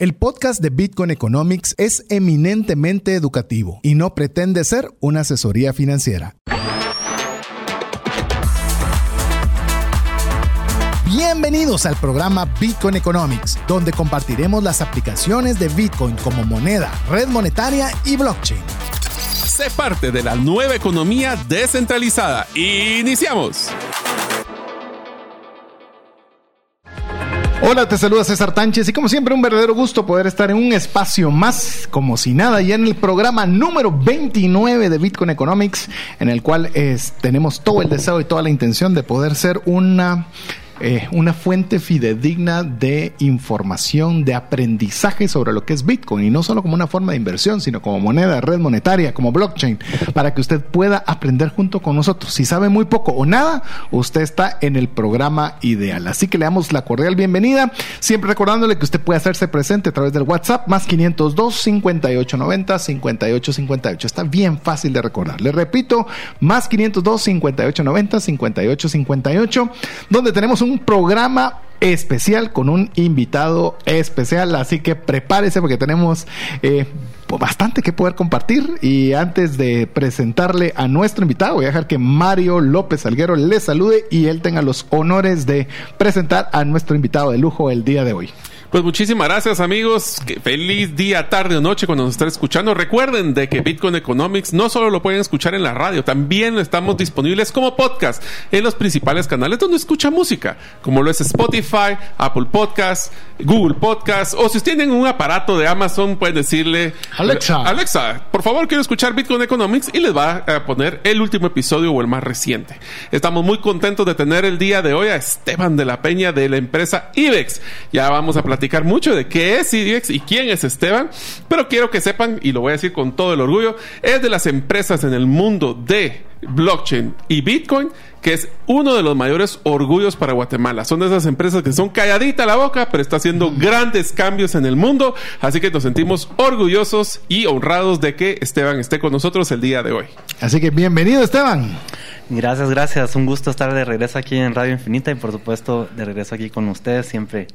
El podcast de Bitcoin Economics es eminentemente educativo y no pretende ser una asesoría financiera. Bienvenidos al programa Bitcoin Economics, donde compartiremos las aplicaciones de Bitcoin como moneda, red monetaria y blockchain. Sé parte de la nueva economía descentralizada. Iniciamos. Hola, te saluda César Tánchez y como siempre un verdadero gusto poder estar en un espacio más como si nada y en el programa número 29 de Bitcoin Economics en el cual es, tenemos todo el deseo y toda la intención de poder ser una eh, una fuente fidedigna de información, de aprendizaje sobre lo que es Bitcoin y no solo como una forma de inversión, sino como moneda, red monetaria, como blockchain, para que usted pueda aprender junto con nosotros. Si sabe muy poco o nada, usted está en el programa ideal. Así que le damos la cordial bienvenida, siempre recordándole que usted puede hacerse presente a través del WhatsApp más 502 5890 5858. Está bien fácil de recordar. Le repito, más 502 5890 5858, donde tenemos un un programa especial con un invitado especial, así que prepárese porque tenemos eh, bastante que poder compartir y antes de presentarle a nuestro invitado voy a dejar que Mario López Alguero le salude y él tenga los honores de presentar a nuestro invitado de lujo el día de hoy. Pues muchísimas gracias amigos. feliz día, tarde o noche cuando nos estén escuchando. Recuerden de que Bitcoin Economics no solo lo pueden escuchar en la radio, también estamos disponibles como podcast en los principales canales donde escucha música, como lo es Spotify, Apple Podcasts, Google Podcasts, o si tienen un aparato de Amazon, pueden decirle Alexa, Alexa, por favor quiero escuchar Bitcoin Economics y les va a poner el último episodio o el más reciente. Estamos muy contentos de tener el día de hoy a Esteban de la Peña de la empresa IBEX. Ya vamos a platicar platicar mucho de qué es IDX y quién es Esteban, pero quiero que sepan, y lo voy a decir con todo el orgullo, es de las empresas en el mundo de blockchain y Bitcoin que es uno de los mayores orgullos para Guatemala. Son de esas empresas que son calladita la boca, pero está haciendo grandes cambios en el mundo. Así que nos sentimos orgullosos y honrados de que Esteban esté con nosotros el día de hoy. Así que bienvenido, Esteban. Gracias, gracias. Un gusto estar de regreso aquí en Radio Infinita y por supuesto de regreso aquí con ustedes. Siempre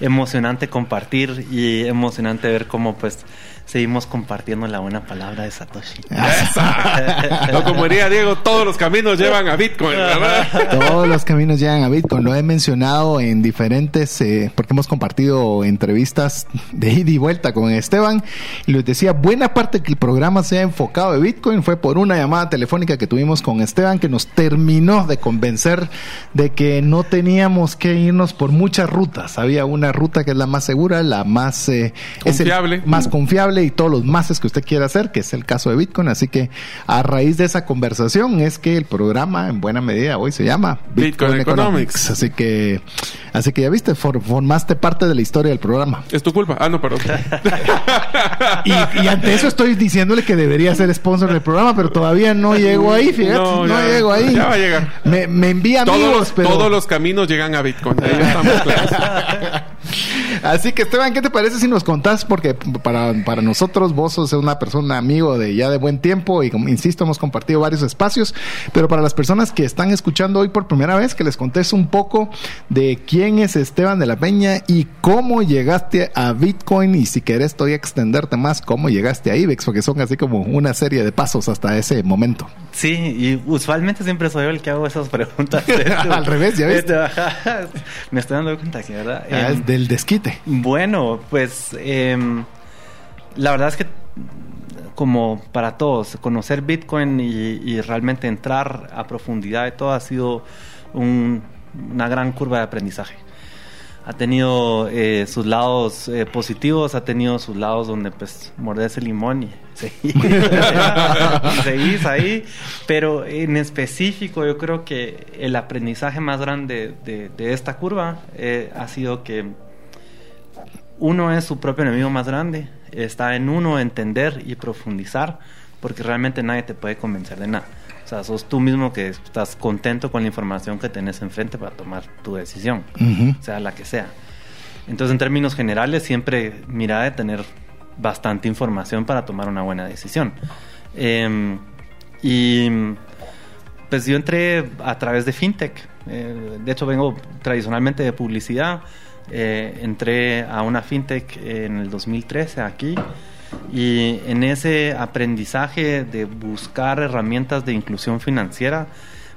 emocionante compartir y emocionante ver cómo pues seguimos compartiendo la buena palabra de Satoshi. no, como diría Diego, todos los caminos llevan a Bitcoin, ¿verdad? Todos los caminos llevan a Bitcoin. Lo he mencionado en diferentes, eh, porque hemos compartido entrevistas de ida y vuelta con Esteban. Y les decía, buena parte que el programa sea enfocado de Bitcoin fue por una llamada telefónica que tuvimos con Esteban que nos terminó de convencer de que no teníamos que irnos por muchas rutas. Había una ruta que es la más segura, la más eh, confiable. más confiable y todos los máses que usted quiera hacer, que es el caso de Bitcoin. Así que a raíz de esa conversación es que el programa en buena medida hoy se llama Bitcoin, Economics. Así que, así que ya viste, formaste parte de la historia del programa. Es tu culpa. Ah, no, perdón. y, ante eso estoy diciéndole que debería ser sponsor del programa, pero todavía no llego ahí, fíjate. No, llego ahí. Ya va a llegar. Me, me envía amigos, pero... Todos los caminos llegan a Bitcoin. Ahí estamos claros. Así que Esteban, ¿qué te parece si nos contás? Porque para, para nosotros vos sos una persona amigo de ya de buen tiempo y como insisto, hemos compartido varios espacios, pero para las personas que están escuchando hoy por primera vez, que les contés un poco de quién es Esteban de la Peña y cómo llegaste a Bitcoin y si querés todavía extenderte más, cómo llegaste a IBEX, porque son así como una serie de pasos hasta ese momento. Sí, y usualmente siempre soy yo el que hago esas preguntas. Al revés, ya ves. Me estoy dando cuenta que, ¿verdad? Ah, em, del desquite. Bueno, pues em, la verdad es que como para todos, conocer Bitcoin y, realmente entrar a profundidad de todo ha sido una gran curva de aprendizaje. Ha tenido eh, sus lados eh, positivos, ha tenido sus lados donde pues mordes el limón y seguís, ahí. Pero en específico yo creo que el aprendizaje más grande de, esta curva eh, ha sido que uno es su propio enemigo más grande está en uno entender y profundizar, porque realmente nadie te puede convencer de nada. O sea, sos tú mismo que estás contento con la información que tenés enfrente para tomar tu decisión, sea la que sea. Entonces, en términos generales, siempre mira de tener bastante información para tomar una buena decisión. Em, y pues yo entré a través de FinTech. Eh, de hecho, vengo tradicionalmente de publicidad eh, entré a una fintech en el 2013 aquí y en ese aprendizaje de buscar herramientas de inclusión financiera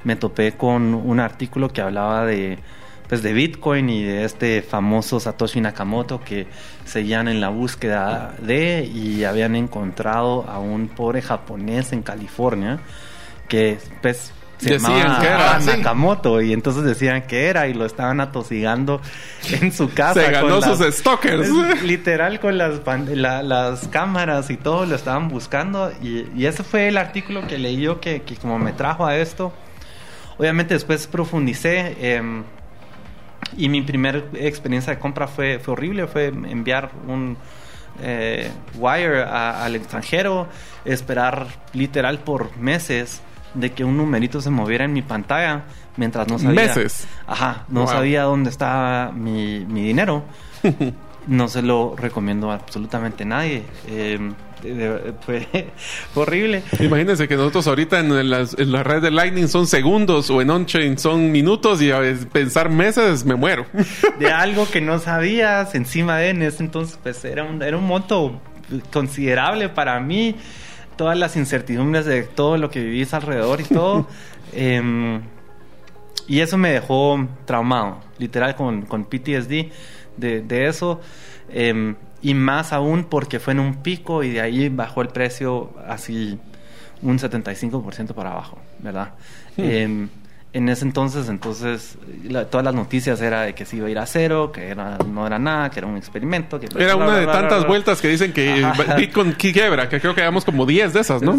me topé con un artículo que hablaba de pues de Bitcoin y de este famoso Satoshi Nakamoto que seguían en la búsqueda de y habían encontrado a un pobre japonés en California que pues se Decían que era, sí. Nakamoto y entonces decían que era y lo estaban atosigando en su casa. Se ganó con sus las- stalkers. literal con las, la- las cámaras y todo lo estaban buscando y, y ese fue el artículo que leí yo que, que como me trajo a esto. Obviamente después profundicé em, y mi primera experiencia de compra fue, fue horrible, fue enviar un eh, wire a- al extranjero, esperar literal por meses de que un numerito se moviera en mi pantalla mientras no sabía. Meses. Ajá, no Wow. sabía dónde estaba mi, mi dinero. no se lo recomiendo a absolutamente nadie. Eh, fue, horrible. Imagínense que nosotros ahorita en, las, en la red de Lightning son segundos o en on-chain son minutos y a pensar meses me muero. de algo que no sabías encima de en ese entonces pues era un, era un monto considerable para mí todas las incertidumbres de todo lo que vivís alrededor y todo Em, y eso me dejó traumado literal con, con PTSD de, de eso Em, y más aún porque fue en un pico y de ahí bajó el precio así un 75% para abajo, ¿verdad? Em, en ese entonces, entonces, la- todas las noticias era de que se iba a ir a cero, que era, no era nada, que era un experimento. Que Era una de tantas vueltas que dicen que Ajá. Bitcoin quiebra, que creo que llevamos como 10 de esas, ¿no?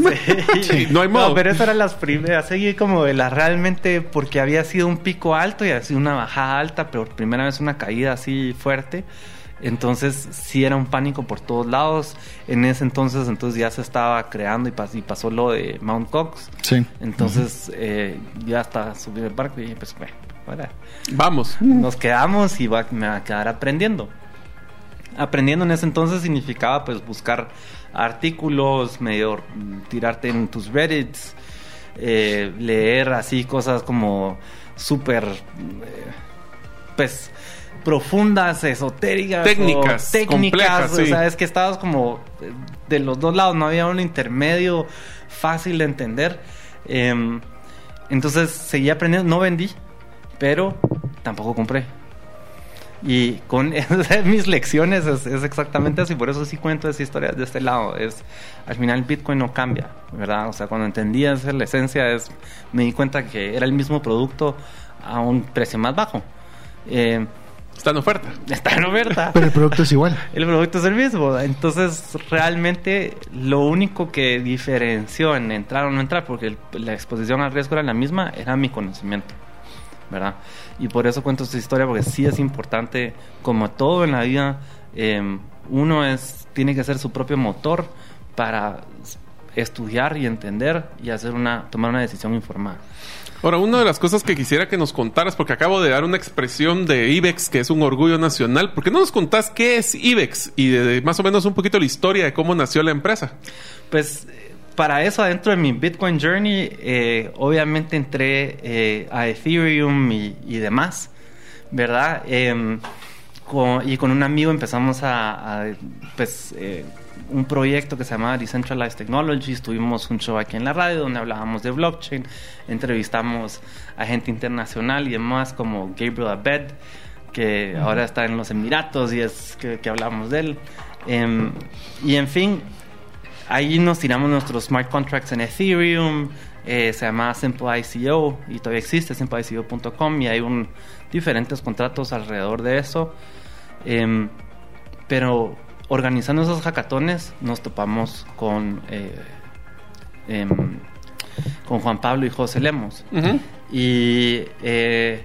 Sí, no hay modo. pero esas eran las primeras. Seguí como de las realmente porque había sido un pico alto y así una bajada alta, pero por primera vez una caída así fuerte. Entonces sí era un pánico por todos lados. En ese entonces, entonces ya se estaba creando y, pas- y pasó lo de Mount Cox. Sí. Entonces eh, ya hasta subí el barco y pues bueno, fuera. Vamos. nos quedamos y va- me va a quedar aprendiendo. Aprendiendo en ese entonces significaba pues buscar artículos, medio tirarte en tus Reddits, eh, leer así cosas como súper, eh, pues profundas, esotéricas, Técnicas, o técnicas, complejas, o sí. sea, es que estabas como eh, de los dos lados, no había un intermedio fácil de entender. Em, entonces seguí aprendiendo, no vendí, pero tampoco compré. Y con mis lecciones es, es exactamente así, por eso sí cuento esa historia de este lado. Es, al final Bitcoin no cambia, ¿verdad? O sea, cuando entendí esa la esencia, es, me di cuenta que era el mismo producto a un precio más bajo. Eh, Está en oferta. está en oferta. Pero el producto es igual. El producto es el mismo. Entonces, realmente lo único que diferenció en entrar o no entrar, porque el- la exposición al riesgo era la misma, era mi conocimiento. ¿Verdad? Y por eso cuento esta historia, porque sí es importante, como todo en la vida, eh, uno es, tiene que ser su propio motor para estudiar y entender y hacer una, tomar una decisión informada. Ahora, una de las cosas que quisiera que nos contaras, porque acabo de dar una expresión de IBEX que es un orgullo nacional, ¿por qué no nos contás qué es IBEX y de, de más o menos un poquito la historia de cómo nació la empresa? Pues para eso, adentro de mi Bitcoin Journey, eh, obviamente entré eh, a Ethereum y, y demás, ¿verdad? Em, con- y con un amigo empezamos a, a, pues, eh, un proyecto que se llamaba Decentralized Technologies. Tuvimos un show aquí en la radio donde hablábamos de blockchain, entrevistamos a gente internacional y demás como Gabriel Abed, que ahora está en los Emiratos y es que, que hablamos de él. Em, y en fin, ahí nos tiramos nuestros smart contracts en Ethereum, eh, se llama Simple ICO y todavía existe simpleico.com y hay un, diferentes contratos alrededor de eso. Em, pero organizando esos hackatones nos topamos con, eh, em, con Juan Pablo y José Lemos. Y eh,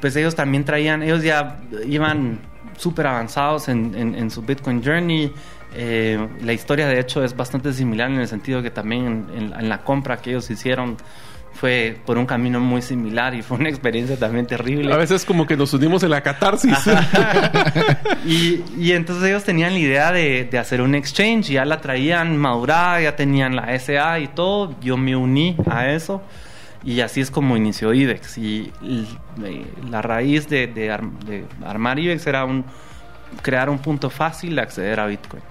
pues ellos también traían, ellos ya iban súper avanzados en, en- en su Bitcoin Journey. Eh, la historia de hecho es bastante similar en el sentido que también en, en- en la compra que ellos hicieron fue por un camino muy similar y fue una experiencia también terrible. A veces como que nos unimos en la catarsis. y, y entonces ellos tenían la idea de, de hacer un exchange, ya la traían madurada, ya tenían la SA y todo. Yo me uní a eso Y así es como inició IBEX. Y la raíz de, de, armar IBEX era un, crear un punto fácil de acceder a Bitcoin.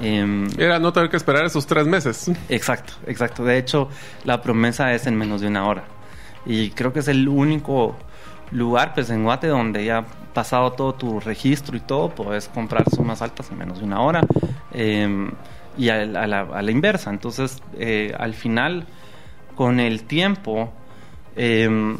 Em, era no tener que esperar esos tres meses. Exacto, exacto. De hecho, la promesa es en menos de una hora. Y creo que es el único lugar, pues en Guate, donde ya pasado todo tu registro y todo, puedes comprar sumas altas en menos de una hora. Em, y a la, inversa. Entonces, eh, al final, con el tiempo, em,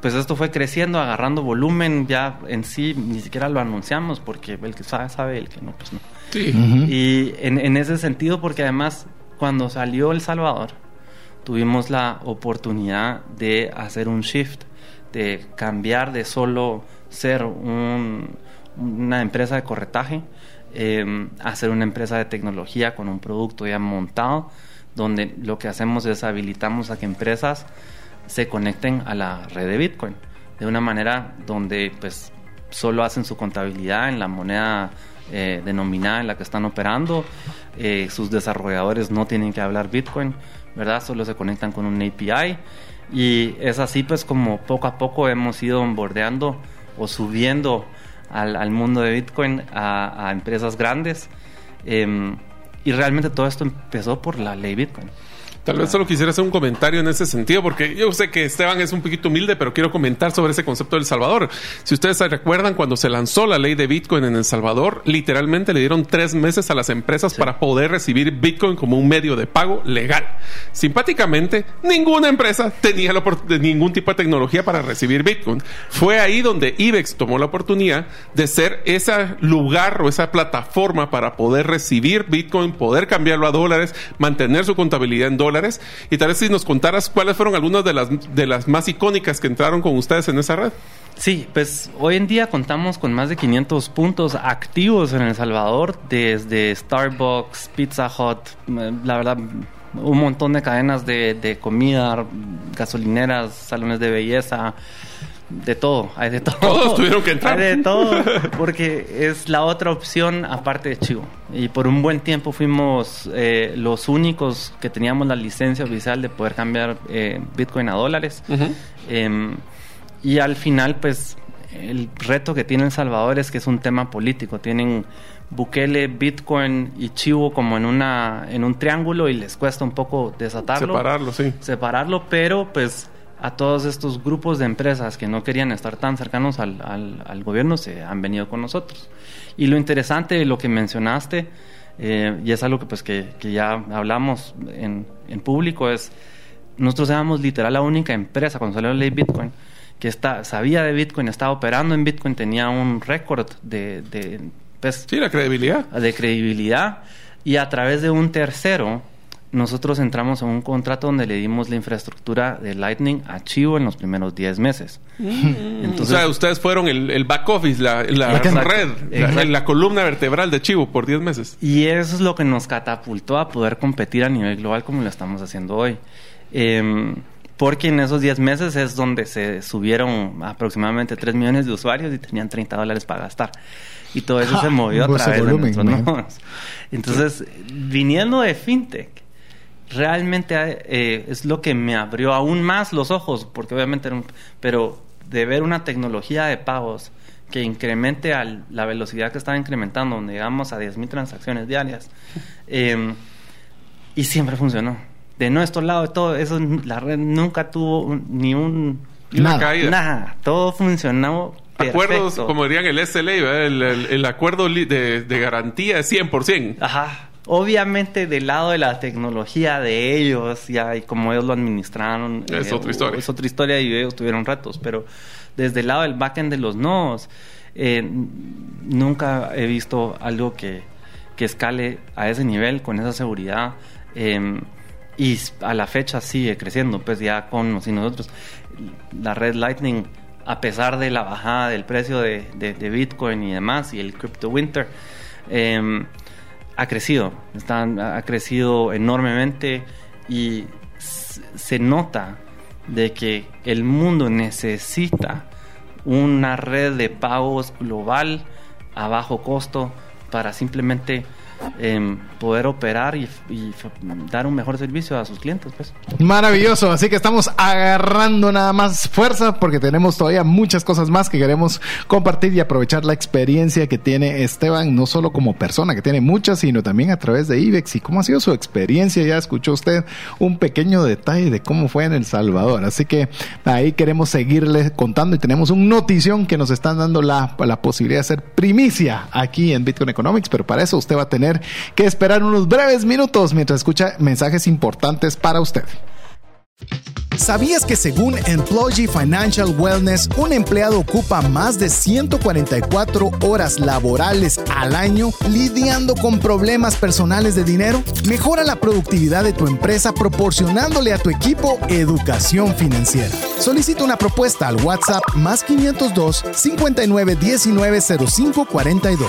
pues esto fue creciendo, agarrando volumen. Ya en sí ni siquiera lo anunciamos porque el que sabe, sabe, el que no, pues no. Y en, en ese sentido, porque además, cuando salió El Salvador, tuvimos la oportunidad de hacer un shift, de cambiar de solo ser una empresa de corretaje eh, a ser una empresa de tecnología con un producto ya montado, donde lo que hacemos es habilitamos a que empresas se conecten a la red de Bitcoin de una manera donde pues solo hacen su contabilidad en la moneda eh, denominada en la que están operando, eh, sus desarrolladores no tienen que hablar Bitcoin, ¿verdad? Solo se conectan con un API y es así pues como poco a poco hemos ido bordeando o subiendo al, mundo de Bitcoin a, empresas grandes. Em, y realmente todo esto empezó por la ley Bitcoin. Tal vez solo quisiera hacer un comentario en ese sentido, porque yo sé que Esteban es un poquito humilde, pero quiero comentar sobre ese concepto del Salvador. Si ustedes se recuerdan, cuando se lanzó la ley de Bitcoin en El Salvador, literalmente le dieron tres meses a las empresas para poder recibir Bitcoin como un medio de pago legal. Simpáticamente, ninguna empresa tenía ningún tipo de tecnología para recibir Bitcoin. Fue ahí donde IBEX tomó la oportunidad de ser ese lugar o esa plataforma para poder recibir Bitcoin, poder cambiarlo a dólares, mantener su contabilidad en dólares y tal vez si nos contaras cuáles fueron algunas de las, de las más icónicas que entraron con ustedes en esa red. Sí, pues hoy en día contamos con más de 500 puntos activos en El Salvador, desde Starbucks, Pizza Hut, la verdad, un montón de cadenas de, de comida, gasolineras, salones de belleza, de todo, hay de todo. Todos tuvieron que entrar. Hay de todo, porque es la otra opción aparte de Chivo. Y por un buen tiempo fuimos eh, los únicos que teníamos la licencia oficial de poder cambiar eh, Bitcoin a dólares. Em, y al final, pues, el reto que tiene El Salvador es que es un tema político. Tienen Bukele, Bitcoin y Chivo como en una en un triángulo y les cuesta un poco desatarlo. Separarlo, sí. Separarlo, pero pues a todos estos grupos de empresas que no querían estar tan cercanos al, al, gobierno se han venido con nosotros. Y lo interesante de lo que mencionaste, eh, y es algo que, pues, que, que ya hablamos en, en, público, es nosotros éramos literal la única empresa cuando salió la ley Bitcoin que está, sabía de Bitcoin, estaba operando en Bitcoin, tenía un récord de, de pues, sí, la credibilidad. De credibilidad. Y a través de un tercero, nosotros entramos en un contrato donde le dimos la infraestructura de Lightning a Chivo en los primeros 10 meses. Mm. Entonces, o sea, ustedes fueron el, back office, la, red, la, columna vertebral de Chivo por 10 meses. Y eso es lo que nos catapultó a poder competir a nivel global como lo estamos haciendo hoy. Em, porque en esos 10 meses es donde se subieron aproximadamente 3 millones de usuarios y tenían 30 dólares para gastar. Y todo eso se movió a través de nuestros Entonces, viniendo de FinTech, realmente eh, es lo que me abrió aún más los ojos, porque obviamente, pero de ver una tecnología de pagos que incremente a la velocidad que estaba incrementando, donde llegamos a 10.000 transacciones diarias, em, y siempre funcionó. De nuestro lado, de todo eso, la red nunca tuvo ni un... Nada. Caída. Nada. Todo funcionó Acuerdos, como dirían el SLA, el, el, acuerdo de, de garantía es 100%. Ajá. Obviamente del lado de la tecnología de ellos, ya y como ellos lo administraron, es otra historia. Es otra historia y ellos tuvieron retos, pero desde el lado del backend de los nodos, eh, nunca he visto algo que, que, escale a ese nivel, con esa seguridad. Em, y a la fecha sigue creciendo, pues ya con y nosotros. La red Lightning, a pesar de la bajada del precio de, de, Bitcoin y demás, y el Crypto Winter, eh, ha crecido, ha crecido enormemente y se nota de que el mundo necesita una red de pagos global a bajo costo para simplemente em, poder operar y, dar un mejor servicio a sus clientes. Pues. Maravilloso, así que estamos agarrando nada más fuerza porque tenemos todavía muchas cosas más que queremos compartir y aprovechar la experiencia que tiene Esteban, no solo como persona, que tiene muchas, sino también a través de IBEX y cómo ha sido su experiencia. Ya escuchó usted un pequeño detalle de cómo fue en El Salvador, así que ahí queremos seguirle contando y tenemos un notición que nos están dando la, la posibilidad de hacer primicia aquí en Bitcoin Economics, pero para eso usted va a tener que esperar unos breves minutos mientras escucha mensajes importantes para usted. ¿Sabías que según Employee Financial Wellness, un empleado ocupa más de 144 horas laborales al año lidiando con problemas personales de dinero? Mejora la productividad de tu empresa proporcionándole a tu equipo educación financiera. Solicita una propuesta al WhatsApp más 502 59 19 05 42.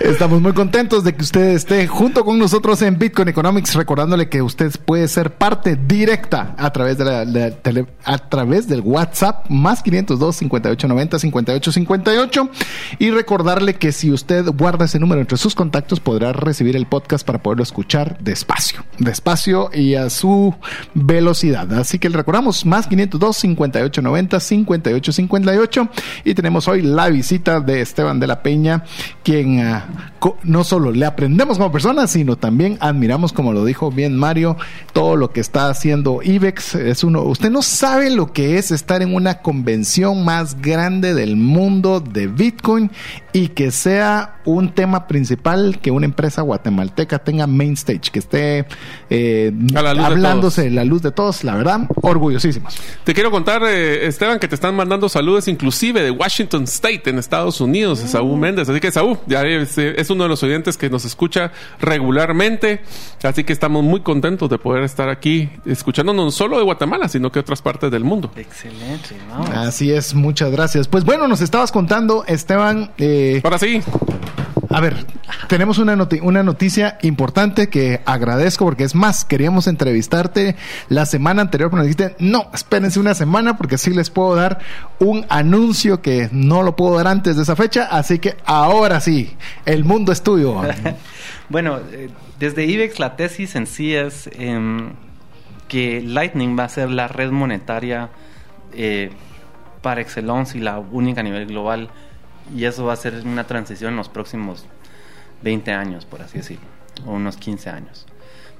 Estamos muy contentos de que usted esté junto con nosotros en Bitcoin Economics, recordándole que usted puede ser parte directa a través de la, tele, a través del WhatsApp más 502 5890 5858 y recordarle que si usted guarda ese número entre sus contactos podrá recibir el podcast para poderlo escuchar despacio, despacio y a su velocidad. Así que le recordamos más 502 5890 5858 y tenemos hoy la visita de Esteban de la Peña quien uh, no solo le aprendemos como persona, sino también admiramos, como lo dijo bien Mario, todo lo que está haciendo IBEX. Es uno, usted no sabe lo que es estar en una convención más grande del mundo de Bitcoin y que sea un tema principal que una empresa guatemalteca tenga main stage, que esté eh, hablándose de la luz de todos, la verdad, orgullosísimos. Te quiero contar, eh, Esteban, que te están mandando saludos inclusive de Washington State en Estados Unidos, Saúl Méndez. Así que Saúl, ya es, es uno de los oyentes que nos escucha regularmente. Así que estamos muy contentos de poder estar aquí escuchándonos no solo de Guatemala, sino que otras partes del mundo. Excelente. Así es, muchas gracias. Pues bueno, nos estabas contando, Esteban. Eh, Ahora sí. A ver, tenemos una, noticia importante que agradezco porque es más, queríamos entrevistarte la semana anterior, pero nos dijiste, no, espérense una semana porque sí les puedo dar un anuncio que no lo puedo dar antes de esa fecha, así que ahora sí, el mundo es tuyo. bueno, eh, desde IBEX la tesis en sí es em, que Lightning va a ser la red monetaria eh, par excelencia y la única a nivel global y eso va a ser una transición en los próximos 20 años, por así decirlo, o unos 15 años.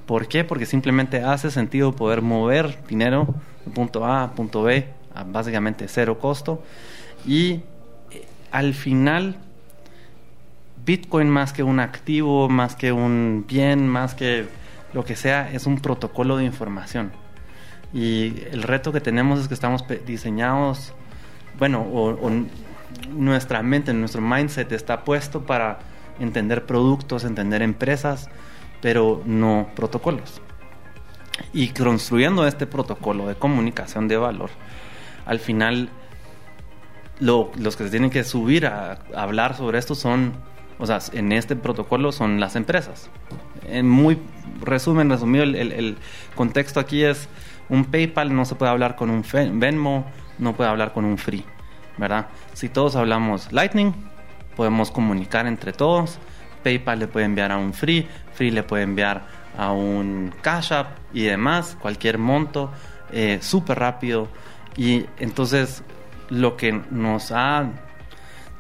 ¿Por qué? Porque simplemente hace sentido poder mover dinero de punto A a punto B básicamente cero costo y eh, al final Bitcoin más que un activo, más que un bien, más que lo que sea, es un protocolo de información. Y el reto que tenemos es que estamos diseñados, bueno, o nuestra mente, nuestro mindset está puesto para entender productos, entender empresas, pero no protocolos. Y construyendo este protocolo de comunicación de valor, al final los que se tienen que subir a, hablar sobre esto son, o sea, en este protocolo son las empresas. En muy resumen, resumido, el, el contexto aquí es un PayPal no se puede hablar con un Venmo, no puede hablar con un Free ¿verdad? Si todos hablamos Lightning, podemos comunicar entre todos. PayPal le puede enviar a un Free, Free le puede enviar a un Cash App y demás, cualquier monto, eh, súper rápido. Y entonces lo que nos ha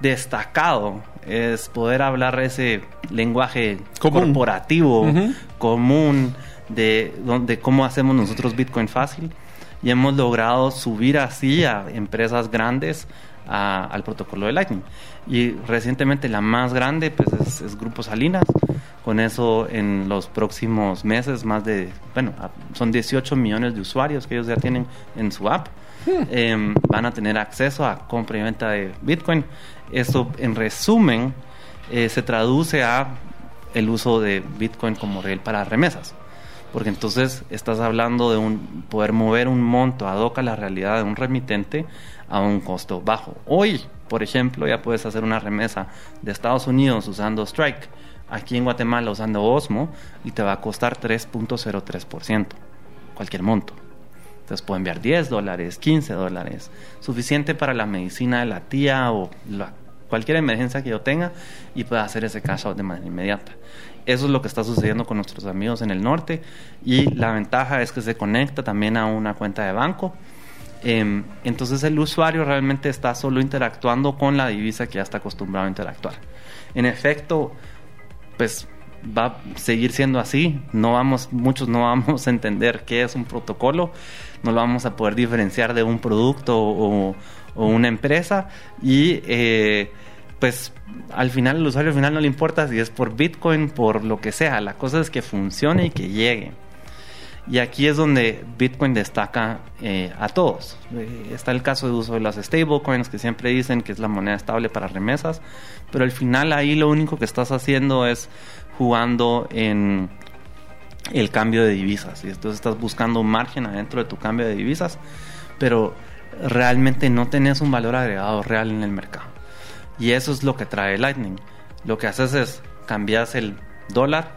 destacado es poder hablar ese lenguaje corporativo común de, de cómo hacemos nosotros Bitcoin fácil y hemos logrado subir así a empresas grandes al protocolo de Lightning. Y recientemente la más grande pues es, Grupo Salinas. Con eso en los próximos meses más de, bueno, son 18 millones de usuarios que ellos ya tienen en su app. Hmm. Em, van a tener acceso a compra y venta de Bitcoin. Esto en resumen eh, se traduce a el uso de Bitcoin como real para remesas porque entonces estás hablando de un poder mover un monto ad hoc a la realidad de un remitente a un costo bajo. Hoy, por ejemplo, ya puedes hacer una remesa de Estados Unidos usando Strike, aquí en Guatemala usando Osmo, y te va a costar 3.03%, cualquier monto. Entonces puedo enviar 10 dólares, 15 dólares, suficiente para la medicina de la tía o cualquier emergencia que yo tenga y pueda hacer ese cash out de manera inmediata. Eso es lo que está sucediendo con nuestros amigos en el norte y la ventaja es que se conecta también a una cuenta de banco. Em, entonces el usuario realmente está solo interactuando con la divisa que ya está acostumbrado a interactuar. En efecto, pues va a seguir siendo así. No vamos, muchos no vamos a entender qué es un protocolo, no lo vamos a poder diferenciar de un producto o, una empresa y eh, pues al final el usuario al final no le importa si es por Bitcoin, por lo que sea, la cosa es que funcione y que llegue. Y aquí es donde Bitcoin destaca eh, a todos. Eh, está el caso de uso de las stablecoins que siempre dicen que es la moneda estable para remesas, pero al final ahí lo único que estás haciendo es jugando en el cambio de divisas. Y entonces estás buscando un margen adentro de tu cambio de divisas, pero realmente no tenés un valor agregado real en el mercado. Y eso es lo que trae Lightning. Lo que haces es cambias el dólar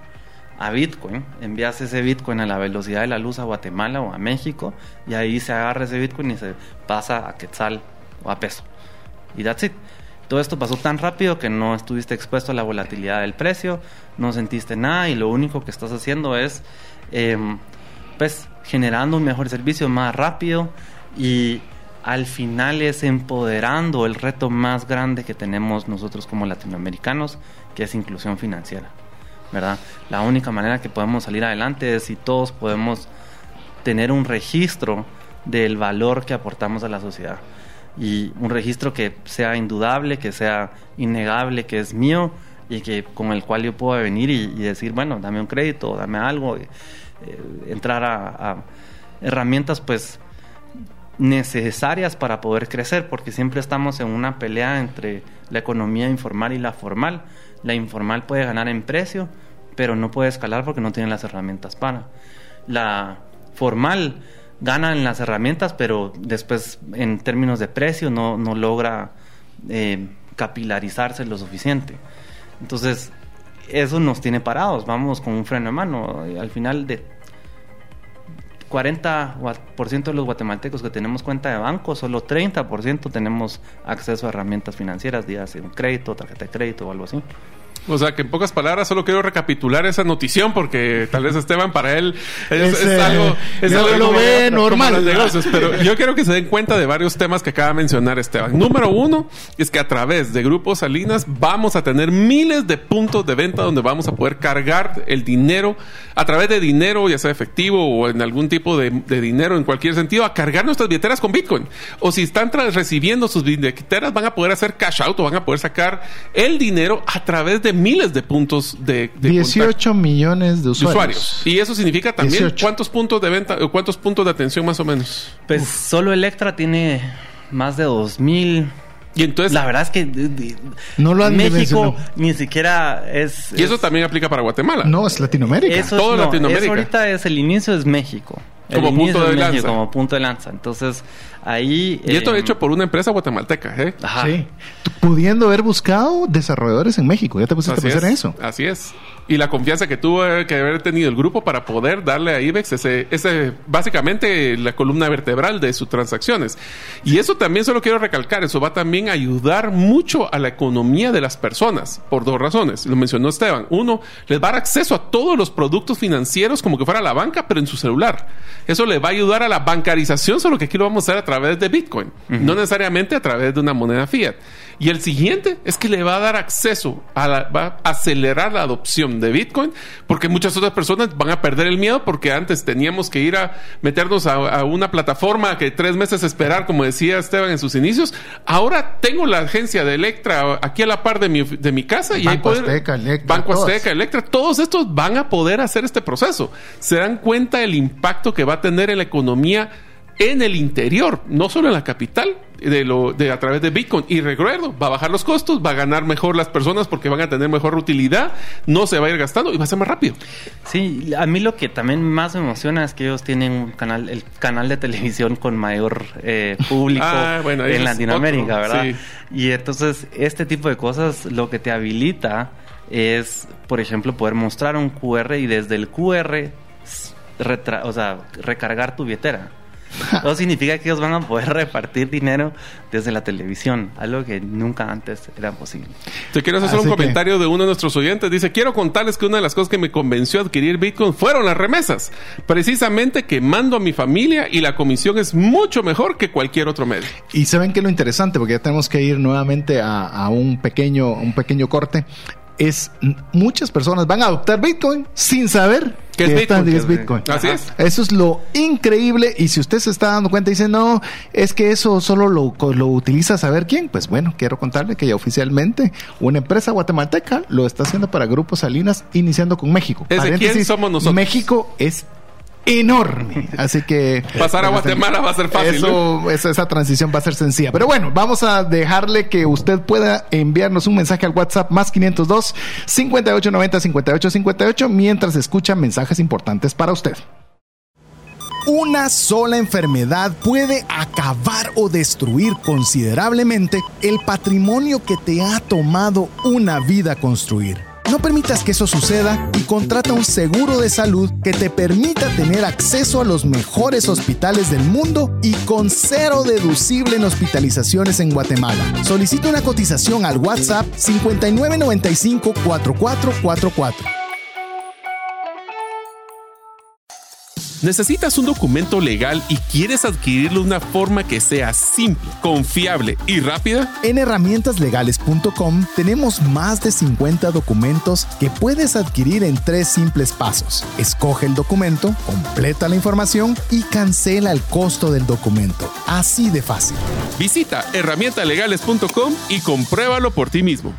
a Bitcoin, envías ese Bitcoin a la velocidad de la luz a Guatemala o a México y ahí se agarra ese Bitcoin y se pasa a Quetzal o a peso. Y that's it. Todo esto pasó tan rápido que no estuviste expuesto a la volatilidad del precio, no sentiste nada y lo único que estás haciendo es em, pues generando un mejor servicio más rápido y al final es empoderando el reto más grande que tenemos nosotros como latinoamericanos, que es inclusión financiera. ¿verdad? La única manera que podemos salir adelante es si todos podemos tener un registro del valor que aportamos a la sociedad. Y un registro que sea indudable, que sea innegable, que es mío y que con el cual yo puedo venir y, decir, bueno, dame un crédito, dame algo, eh, entrar a herramientas pues necesarias para poder crecer, porque siempre estamos en una pelea entre la economía informal y la formal. La informal puede ganar en precio, pero no puede escalar porque no tiene las herramientas para. La formal gana en las herramientas, pero después en términos de precio no, no logra eh, capilarizarse lo suficiente. Entonces, eso nos tiene parados, vamos con un freno de mano. Al final de 40% de los guatemaltecos que tenemos cuenta de banco, solo 30% tenemos acceso a herramientas financieras, dígase un crédito, tarjeta de crédito o algo así. O sea, que en pocas palabras solo quiero recapitular esa notición porque tal vez Esteban para él es, algo, es algo lo ve normal. negocios, pero yo quiero que se den cuenta de varios temas que acaba de mencionar Esteban. Número uno es que a través de Grupos Salinas vamos a tener miles de puntos de venta donde vamos a poder cargar el dinero a través de dinero, ya sea efectivo o en algún tipo de, dinero en cualquier sentido, a cargar nuestras billeteras con Bitcoin. O si están recibiendo sus billeteras, van a poder hacer cash out o van a poder sacar el dinero a través de miles de puntos de, 18 millones de usuarios. Y eso significa también cuántos puntos de venta o cuántos puntos de atención más o menos. Pues solo Electra tiene más de 2000 y entonces la verdad es que no lo han México ni siquiera es y eso también aplica para Guatemala. No es Latinoamérica. Eso todo Latinoamérica. eso ahorita es el inicio es México como punto de lanza. como punto de lanza. Entonces ahí y esto eh, hecho por una empresa guatemalteca ¿eh? Ajá. sí. Pudiendo haber buscado desarrolladores en México. Ya te pusiste a pensar en eso. Así es y la confianza que tuvo que haber tenido el grupo para poder darle a IBEX ese, ese básicamente la columna vertebral de sus transacciones. Y eso también solo quiero recalcar, eso va también a ayudar mucho a la economía de las personas, por dos razones. Lo mencionó Esteban. Uno, les va a dar acceso a todos los productos financieros como que fuera la banca, pero en su celular. Eso le va a ayudar a la bancarización, solo que aquí lo vamos a hacer a través de Bitcoin, no necesariamente a través de una moneda fiat. Y el siguiente es que le va a dar acceso, a la, va a acelerar la adopción de Bitcoin, porque muchas otras personas van a perder el miedo porque antes teníamos que ir a meternos a, una plataforma que tres meses esperar, como decía Esteban en sus inicios. Ahora tengo la agencia de Electra aquí a la par de mi, de mi casa y Banco Azteca, Electra. Banco Azteca, Electra, todos estos van a poder hacer este proceso. Se dan cuenta del impacto que va a tener en la economía en el interior, no solo en la capital, de lo de a través de Bitcoin. Y recuerdo, va a bajar los costos, va a ganar mejor las personas porque van a tener mejor utilidad, no se va a ir gastando y va a ser más rápido. Sí, a mí lo que también más me emociona es que ellos tienen un canal, el canal de televisión con mayor eh, público Ah, bueno, en Latinoamérica, otro, ¿verdad? sí. Y entonces este tipo de cosas lo que te habilita es, por ejemplo, poder mostrar un QR y desde el QR s- retra- o sea, recargar tu billetera. Eso significa que ellos van a poder repartir dinero desde la televisión, algo que nunca antes era posible. Te quiero hacer Así un que- comentario de uno de nuestros oyentes. Dice, quiero contarles que una de las cosas que me convenció a adquirir Bitcoin fueron las remesas. Precisamente que mando a mi familia y la comisión es mucho mejor que cualquier otro medio. Y saben que lo interesante, porque ya tenemos que ir nuevamente a, a un pequeño, un pequeño corte, es muchas personas van a adoptar Bitcoin sin saber ¿Qué es que están- Bitcoin? que es Bitcoin. Así es. Eso es lo increíble. Y si usted se está dando cuenta y dice, no, es que eso solo lo, lo utiliza saber quién, pues bueno, quiero contarle que ya oficialmente una empresa guatemalteca lo está haciendo para Grupo Salinas, iniciando con México. ¿Es de quién somos nosotros? México es enorme. Así que... Pasar a Guatemala va a ser fácil, Eso, esa, esa transición va a ser sencilla. Pero bueno, vamos a dejarle que usted pueda enviarnos un mensaje al WhatsApp más 502 5890 5858 mientras escucha mensajes importantes para usted. Una sola enfermedad puede acabar o destruir considerablemente el patrimonio que te ha tomado una vida construir. No permitas que eso suceda y contrata un seguro de salud que te permita tener acceso a los mejores hospitales del mundo y con cero deducible en hospitalizaciones en Guatemala. Solicita una cotización al WhatsApp 5995 4444. ¿Necesitas un documento legal y quieres adquirirlo de una forma que sea simple, confiable y rápida? En herramientaslegales.com tenemos más de 50 documentos que puedes adquirir en tres simples pasos. Escoge el documento, completa la información y cancela el costo del documento. Así de fácil. Visita herramientalegales.com y compruébalo por ti mismo.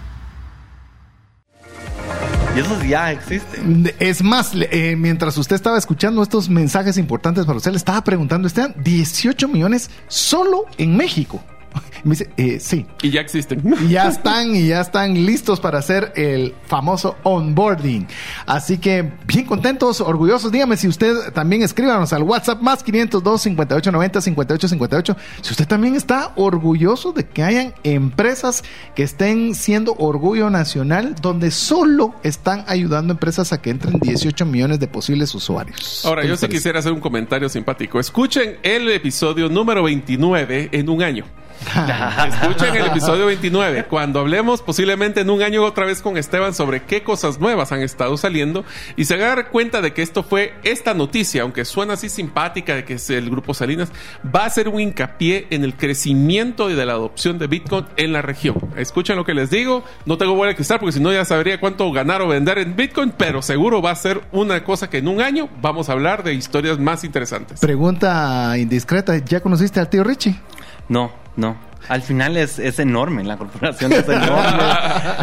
Y eso ya existe. Es más, eh, mientras usted estaba escuchando estos mensajes importantes para usted, le estaba preguntando, están 18 millones solo en México. Me dice, eh, sí. Y ya existen. Y ya están y ya están listos para hacer el famoso onboarding. Así que bien contentos, orgullosos. Dígame si usted también escríbanos al WhatsApp más 502 5890 5858. Si usted también está orgulloso de que hayan empresas que estén siendo orgullo nacional, donde solo están ayudando empresas a que entren 18 millones de posibles usuarios. Ahora, ¿Qué yo sí quisiera hacer un comentario simpático. Escuchen el episodio número 29 en un año. Escuchen el episodio 29. Cuando hablemos posiblemente en un año otra vez con Esteban sobre qué cosas nuevas han estado saliendo y se haga cuenta de que esto fue esta noticia, aunque suena así simpática de que es el grupo Salinas, va a ser un hincapié en el crecimiento y de la adopción de Bitcoin en la región. Escuchen lo que les digo. No tengo bola de cristal porque si no ya sabría cuánto ganar o vender en Bitcoin, pero seguro va a ser una cosa que en un año vamos a hablar de historias más interesantes. Pregunta indiscreta, ¿ya conociste al tío Richie? No, no. Al final es, es enorme, la corporación es enorme.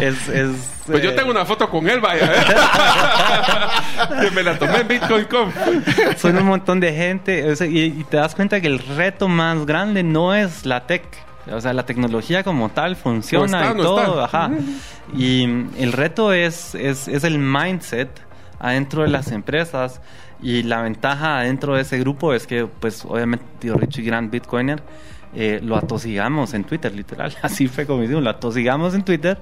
es, es, Pues yo eh, tengo una foto con él, vaya. que me la tomé en Bitcoin Com. Son un montón de gente. o sea, y, y te das cuenta que el reto más grande no es la tech. O sea, la tecnología como tal funciona No está, y no todo. está. Ajá. Y el reto es, es, es el mindset adentro de las empresas. Y la ventaja adentro de ese grupo es que, pues, obviamente, tío Richie Grant Bitcoiner, eh, lo atosigamos en Twitter, literal. Así fue como hicimos, lo atosigamos en Twitter,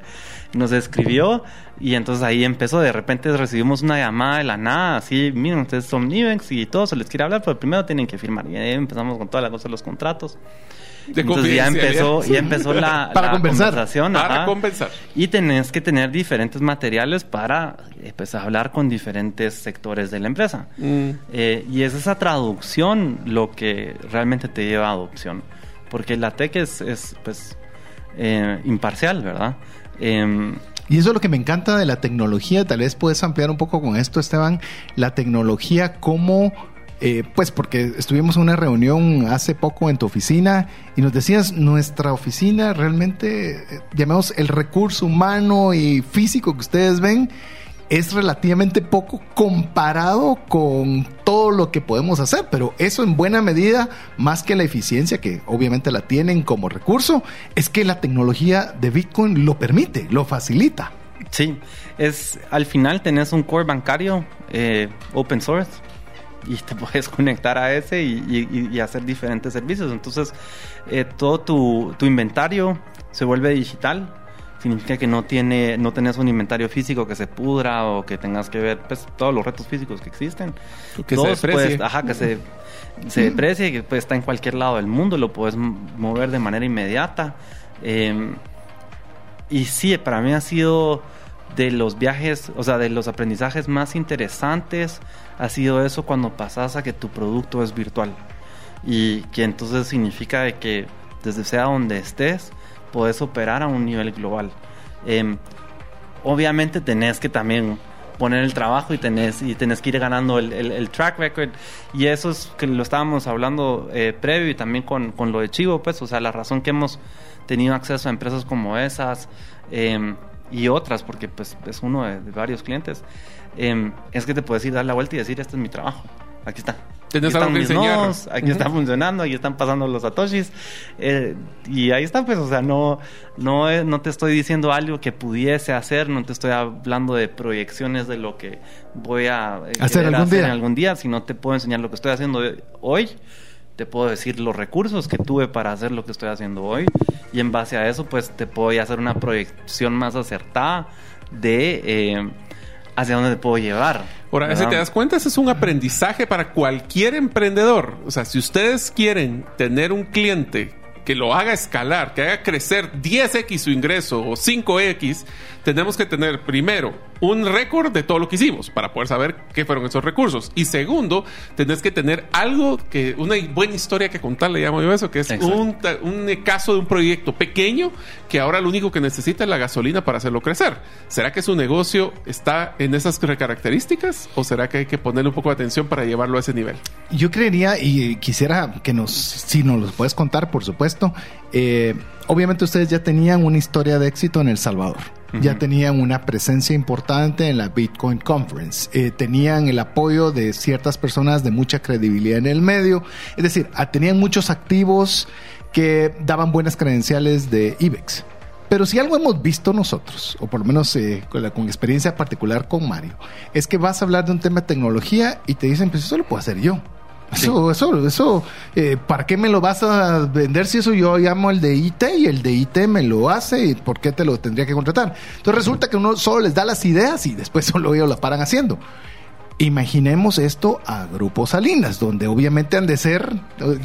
nos escribió y entonces ahí empezó. De repente recibimos una llamada de la nada, así, miren, ustedes son Nivex y todo se les quiere hablar, pero primero tienen que firmar. Y ahí empezamos con toda la cosa de los contratos. De Entonces ya empezó, ya empezó la, Para la conversar. conversación. Para. Y tenés que tener diferentes materiales para eh, pues, hablar con diferentes sectores de la empresa. Mm. Eh, y es esa traducción lo que realmente te lleva a adopción. Porque la tech es, es pues, eh, imparcial, ¿verdad? Em, Y eso es lo que me encanta de la tecnología. Tal vez puedes ampliar un poco con esto, Esteban. La tecnología como... eh, pues porque estuvimos en una reunión hace poco en tu oficina y nos decías, nuestra oficina realmente, eh, llamemos el recurso humano y físico que ustedes ven, es relativamente poco comparado con todo lo que podemos hacer, pero eso en buena medida, más que la eficiencia, que obviamente la tienen como recurso, es que la tecnología de Bitcoin lo permite, lo facilita. Sí, es al final tenés un core bancario eh, open source y te puedes conectar a ese y, hacer diferentes servicios. Entonces, eh, todo tu, tu, inventario se vuelve digital. Significa que no tiene, no tenés un inventario físico que se pudra o que tengas que ver pues, todos los retos físicos que existen. Que se deprecie. ajá, que se, se deprecie, que puede estar en cualquier lado del mundo, lo puedes mover de manera inmediata. Em, y sí, para mí ha sido de los viajes, o sea, de los aprendizajes más interesantes ha sido eso cuando pasas a que tu producto es virtual. Y que entonces significa de que desde sea donde estés, puedes operar a un nivel global. Em, obviamente tenés que también poner el trabajo y tenés, y tenés que ir ganando el, track record. Y eso es que lo estábamos hablando eh, previo y también con, con, lo de Chivo, pues, o sea, la razón que hemos tenido acceso a empresas como esas em, y otras, porque pues es uno de, varios clientes, em, es que te puedes ir dar la vuelta y decir, este es mi trabajo, aquí está. Tienes algo que enseñar. aquí está funcionando, aquí están pasando los satoshis. Eh, y ahí está, pues, o sea, no, no, eh, no te estoy diciendo algo que pudiese hacer, no te estoy hablando de proyecciones de lo que voy a eh, hacer, algún, día. algún día, sino te puedo enseñar lo que estoy haciendo hoy te puedo decir los recursos que tuve para hacer lo que estoy haciendo hoy y en base a eso pues te puedo hacer una proyección más acertada de eh, hacia dónde te puedo llevar. Ahora, si te das cuenta, ese es un aprendizaje para cualquier emprendedor. O sea, si ustedes quieren tener un cliente que lo haga escalar, que haga crecer 10x su ingreso o 5x, tenemos que tener primero un récord de todo lo que hicimos para poder saber qué fueron esos recursos. Y segundo, tenés que tener algo que, una buena historia que contar, le llamo yo eso, que es un, un, caso de un proyecto pequeño que ahora lo único que necesita es la gasolina para hacerlo crecer. ¿Será que su negocio está en esas características o será que hay que ponerle un poco de atención para llevarlo a ese nivel? Yo creería y quisiera que nos, si nos lo puedes contar, por supuesto, eh, obviamente ustedes ya tenían una historia de éxito en El Salvador. Ya tenían una presencia importante en la Bitcoin Conference. Eh, tenían el apoyo de ciertas personas de mucha credibilidad en el medio. Es decir, tenían muchos activos que daban buenas credenciales de IBEX. Pero si algo hemos visto nosotros, o por lo menos eh, con, la, con, experiencia particular con Mario, es que vas a hablar de un tema de tecnología y te dicen, pues eso lo puedo hacer yo. Eso, eso, eso, eh, ¿para qué me lo vas a vender si eso yo llamo el de IT y el de IT me lo hace? ¿Y por qué te lo tendría que contratar? Entonces resulta que uno solo les da las ideas y después solo ellos las paran haciendo. Imaginemos esto a Grupo Salinas, donde obviamente han de ser,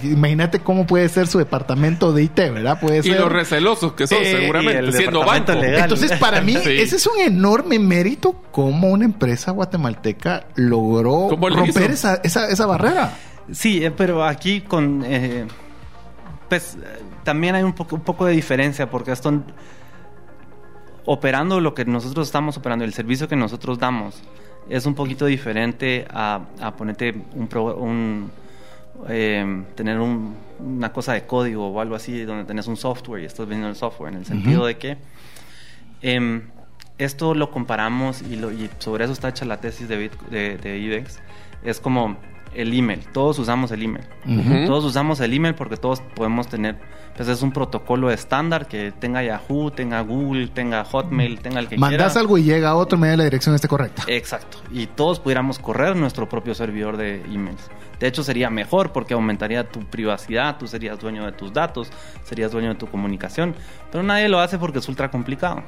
imagínate cómo puede ser su departamento de IT, ¿verdad? Puede y los recelosos que son, eh, seguramente, siendo banco. Entonces, para mí, ese es un enorme mérito cómo una empresa guatemalteca logró romper esa, esa, esa barrera. Sí, eh, pero aquí con... Eh, pues también hay un poco, un poco de diferencia porque esto... Operando lo que nosotros estamos operando, el servicio que nosotros damos, es un poquito diferente a, a ponerte un... un eh, tener una cosa de código o algo así donde tenés un software y estás vendiendo el software en el sentido de que em, esto lo comparamos y, lo, y, sobre eso está hecha la tesis de, de, de IBEX. Es como el email. Todos usamos el email. Todos usamos el email porque todos podemos tener, pues es un protocolo estándar que tenga Yahoo, tenga Google, tenga Hotmail, tenga el que Mandas algo y llega a otro, medio la dirección esté correcta. Exacto. Y todos pudiéramos correr nuestro propio servidor de emails. De hecho, sería mejor porque aumentaría tu privacidad, tú serías dueño de tus datos, serías dueño de tu comunicación. Pero nadie lo hace porque es ultra complicado.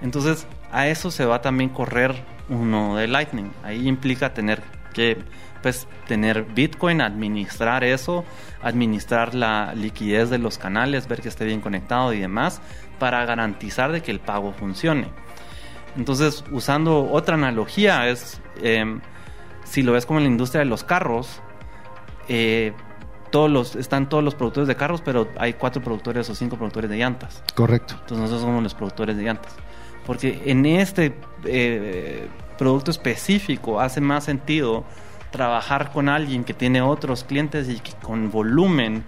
Entonces, a eso se va también correr uno de Lightning. Ahí implica tener que pues tener Bitcoin, administrar eso, administrar la liquidez de los canales, ver que esté bien conectado y demás, para garantizar de que el pago funcione. Entonces, usando otra analogía, es em, si lo ves como en la industria de los carros, eh, todos los, están todos los productores de carros, pero hay cuatro productores o cinco productores de llantas. Correcto. Entonces nosotros somos los productores de llantas. Porque en este eh, producto específico hace más sentido trabajar con alguien que tiene otros clientes y que con volumen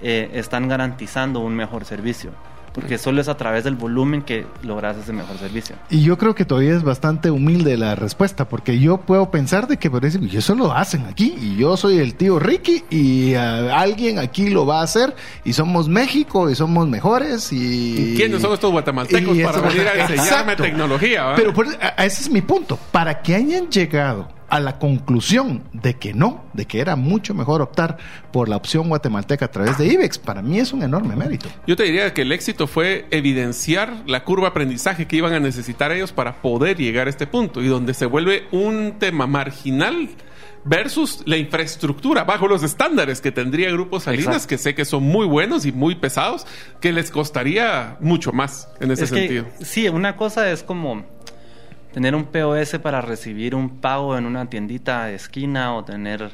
eh, están garantizando un mejor servicio. porque solo es a través del volumen que logras ese mejor servicio. Y yo creo que todavía es bastante humilde la respuesta, porque yo puedo pensar de que por eso, y eso lo hacen aquí, y yo soy el tío Ricky, y uh, alguien aquí lo va a hacer, y somos México, y somos mejores, y... ¿Quiénes son estos guatemaltecos para venir a enseñarme tecnología? ¿va? Pero por, a, ese es mi punto, para que hayan llegado a la conclusión de que no, de que era mucho mejor optar por la opción guatemalteca a través de IBEX, para mí es un enorme mérito. Yo te diría que el éxito fue evidenciar la curva de aprendizaje que iban a necesitar ellos para poder llegar a este punto y donde se vuelve un tema marginal versus la infraestructura bajo los estándares que tendría Grupo Salinas, Exacto. que sé que son muy buenos y muy pesados, que les costaría mucho más en ese es sentido. Que, sí, una cosa es como tener un POS para recibir un pago en una tiendita de esquina o tener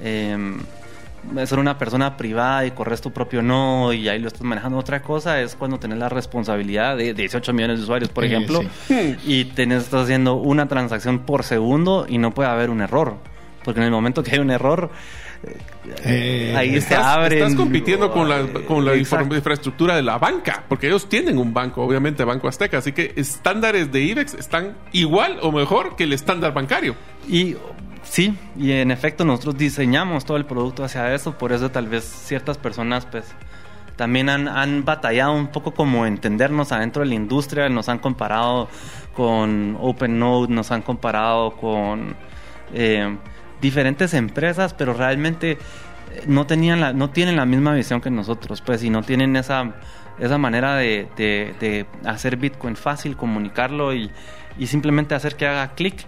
eh, ser una persona privada y corres tu propio no y ahí lo estás manejando. Otra cosa es cuando tenés la responsabilidad de 18 millones de usuarios, por ejemplo, sí. y tenés, estás haciendo una transacción por segundo y no puede haber un error. Porque en el momento que hay un error, eh, ahí estás, se abre. Estás compitiendo con la, con la infraestructura de la banca, porque ellos tienen un banco, obviamente Banco Azteca, así que estándares de IBEX están igual o mejor que el estándar bancario. Y sí, y en efecto nosotros diseñamos todo el producto hacia eso, por eso tal vez ciertas personas pues también han, han, batallado un poco como entendernos adentro de la industria, nos han comparado con OpenNode, nos han comparado con eh, diferentes empresas, pero realmente no tenían la, no tienen la misma visión que nosotros, pues, y no tienen esa, esa manera de hacer Bitcoin fácil, comunicarlo y, y simplemente hacer que haga clic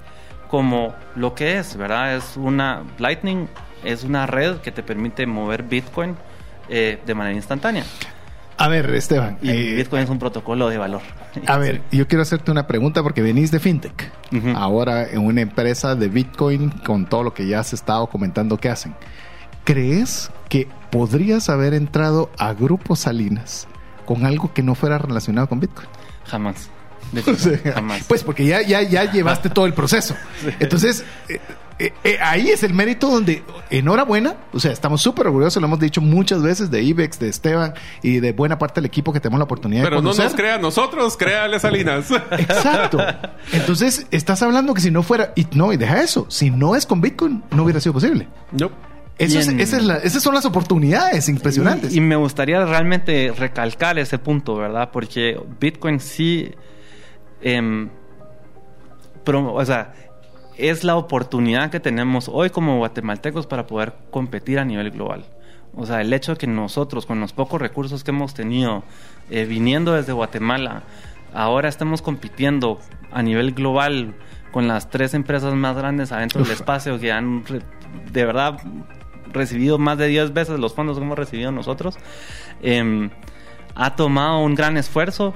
como lo que es, ¿verdad? Es una Lightning, es una red que te permite mover Bitcoin eh, de manera instantánea. A ver, Esteban. Y eh, Bitcoin es un protocolo de valor. A ver, yo quiero hacerte una pregunta porque venís de FinTech. Uh -huh. Ahora en una empresa de Bitcoin con todo lo que ya has estado comentando que hacen. ¿Crees que podrías haber entrado a Grupo Salinas con algo que no fuera relacionado con Bitcoin? Jamás. O sea, Jamás. Pues porque ya, ya, ya llevaste todo el proceso. Entonces, eh, eh, eh, ahí es el mérito donde, enhorabuena, o sea, estamos súper orgullosos, lo hemos dicho muchas veces de IBEX, de Esteban y de buena parte del equipo que tenemos la oportunidad Pero de conocer. no nos crea a nosotros, créale Salinas. Exacto. Entonces, estás hablando que si no fuera, y no, y deja eso, si no es con Bitcoin, no hubiera sido posible. No. Eso es, esa es la, esas son las oportunidades impresionantes. Y, y, me gustaría realmente recalcar ese punto, ¿verdad? Porque Bitcoin sí... Eh, pero, o sea, es la oportunidad que tenemos hoy como guatemaltecos para poder competir a nivel global. O sea, el hecho de que nosotros, con los pocos recursos que hemos tenido, eh, viniendo desde Guatemala, ahora estemos compitiendo a nivel global con las tres empresas más grandes adentro Uf. del espacio que han de verdad recibido más de 10 veces los fondos que hemos recibido nosotros, eh, ha tomado un gran esfuerzo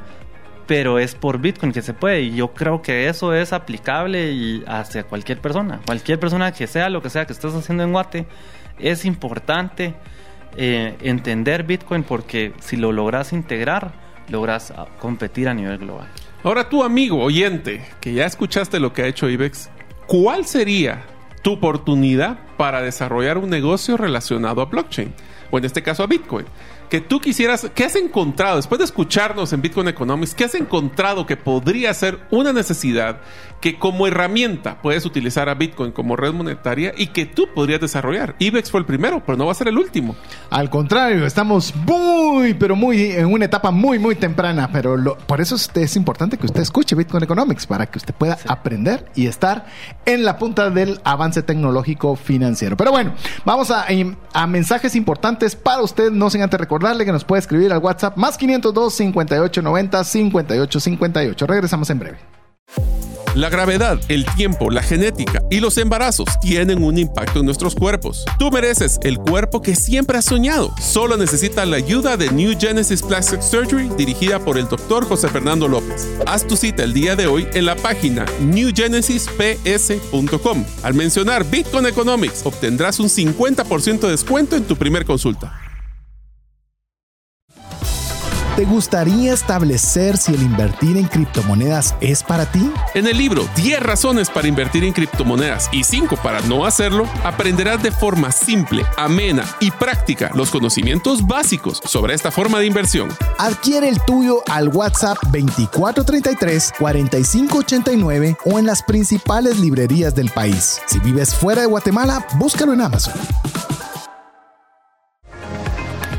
pero es por Bitcoin que se puede y yo creo que eso es aplicable y hacia cualquier persona, cualquier persona que sea lo que sea que estés haciendo en Guate, es importante eh, entender Bitcoin porque si lo logras integrar, logras competir a nivel global. Ahora tu amigo oyente, que ya escuchaste lo que ha hecho IBEX, ¿cuál sería tu oportunidad para desarrollar un negocio relacionado a blockchain? O en este caso a Bitcoin que tú quisieras, ¿qué has encontrado después de escucharnos en Bitcoin Economics? ¿Qué has encontrado que podría ser una necesidad que como herramienta puedes utilizar a Bitcoin como red monetaria y que tú podrías desarrollar? IBEX fue el primero, pero no va a ser el último. Al contrario, estamos muy, pero muy en una etapa muy, muy temprana, pero lo, por eso es, importante que usted escuche Bitcoin Economics para que usted pueda sí. aprender y estar en la punta del avance tecnológico financiero. Pero bueno, vamos a, a mensajes importantes para usted, no sin antes recordar recordarle que nos puede escribir al WhatsApp más 502 5890 5858. Regresamos en breve. La gravedad, el tiempo, la genética y los embarazos tienen un impacto en nuestros cuerpos. Tú mereces el cuerpo que siempre has soñado. Solo necesitas la ayuda de New Genesis Plastic Surgery dirigida por el doctor José Fernando López. Haz tu cita el día de hoy en la página newgenesisps.com. Al mencionar Bitcoin Economics, obtendrás un 50% de descuento en tu primer consulta. ¿Te gustaría establecer si el invertir en criptomonedas es para ti? En el libro 10 razones para invertir en criptomonedas y 5 para no hacerlo, aprenderás de forma simple, amena y práctica los conocimientos básicos sobre esta forma de inversión. Adquiere el tuyo al WhatsApp 2433 4589 o en las principales librerías del país. Si vives fuera de Guatemala, búscalo en Amazon.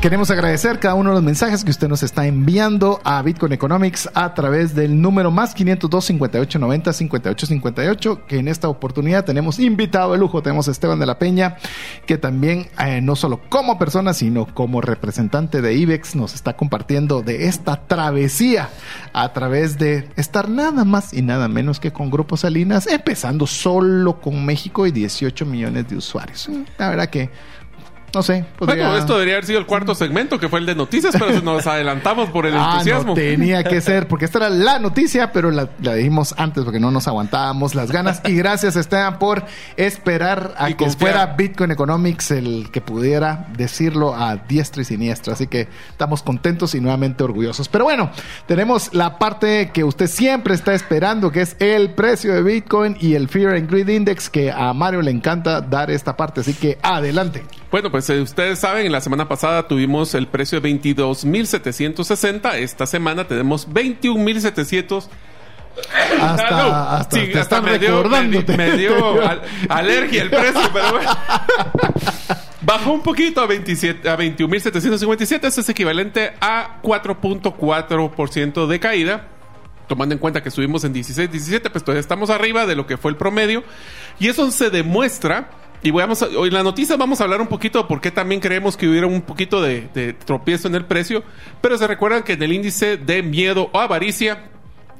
Queremos agradecer cada uno de los mensajes que usted nos está enviando a Bitcoin Economics a través del número más 502 58 90 58 58, que en esta oportunidad tenemos invitado de lujo, tenemos a Esteban de la Peña, que también eh, no solo como persona, sino como representante de IBEX nos está compartiendo de esta travesía a través de estar nada más y nada menos que con Grupo Salinas, empezando solo con México y 18 millones de usuarios. La verdad que no sé. Podría... Bueno, esto debería haber sido el cuarto segmento, que fue el de noticias, pero nos adelantamos por el ah, entusiasmo. No, tenía que ser, porque esta era la noticia, pero la, dijimos antes porque no nos aguantábamos las ganas. Y gracias, Esteban, por esperar a que fuera Bitcoin Economics el que pudiera decirlo a diestra y siniestra. Así que estamos contentos y nuevamente orgullosos. Pero bueno, tenemos la parte que usted siempre está esperando, que es el precio de Bitcoin y el Fear and Greed Index, que a Mario le encanta dar esta parte. Así que adelante. Bueno, pues eh, ustedes saben, la semana pasada tuvimos el precio de 22.760. Esta semana tenemos 21.700. Hasta, hasta, sí, hasta me dio, me, dio alergia el precio, pero bueno. Bajó un poquito a, 27, a 21.757. Eso es equivalente a 4.4% de caída. Tomando en cuenta que estuvimos en 16, 17, pues todavía estamos arriba de lo que fue el promedio. Y eso se demuestra y hoy en la noticia vamos a hablar un poquito de por qué también creemos que hubiera un poquito de, tropiezo en el precio. Pero se recuerdan que en el índice de miedo o avaricia,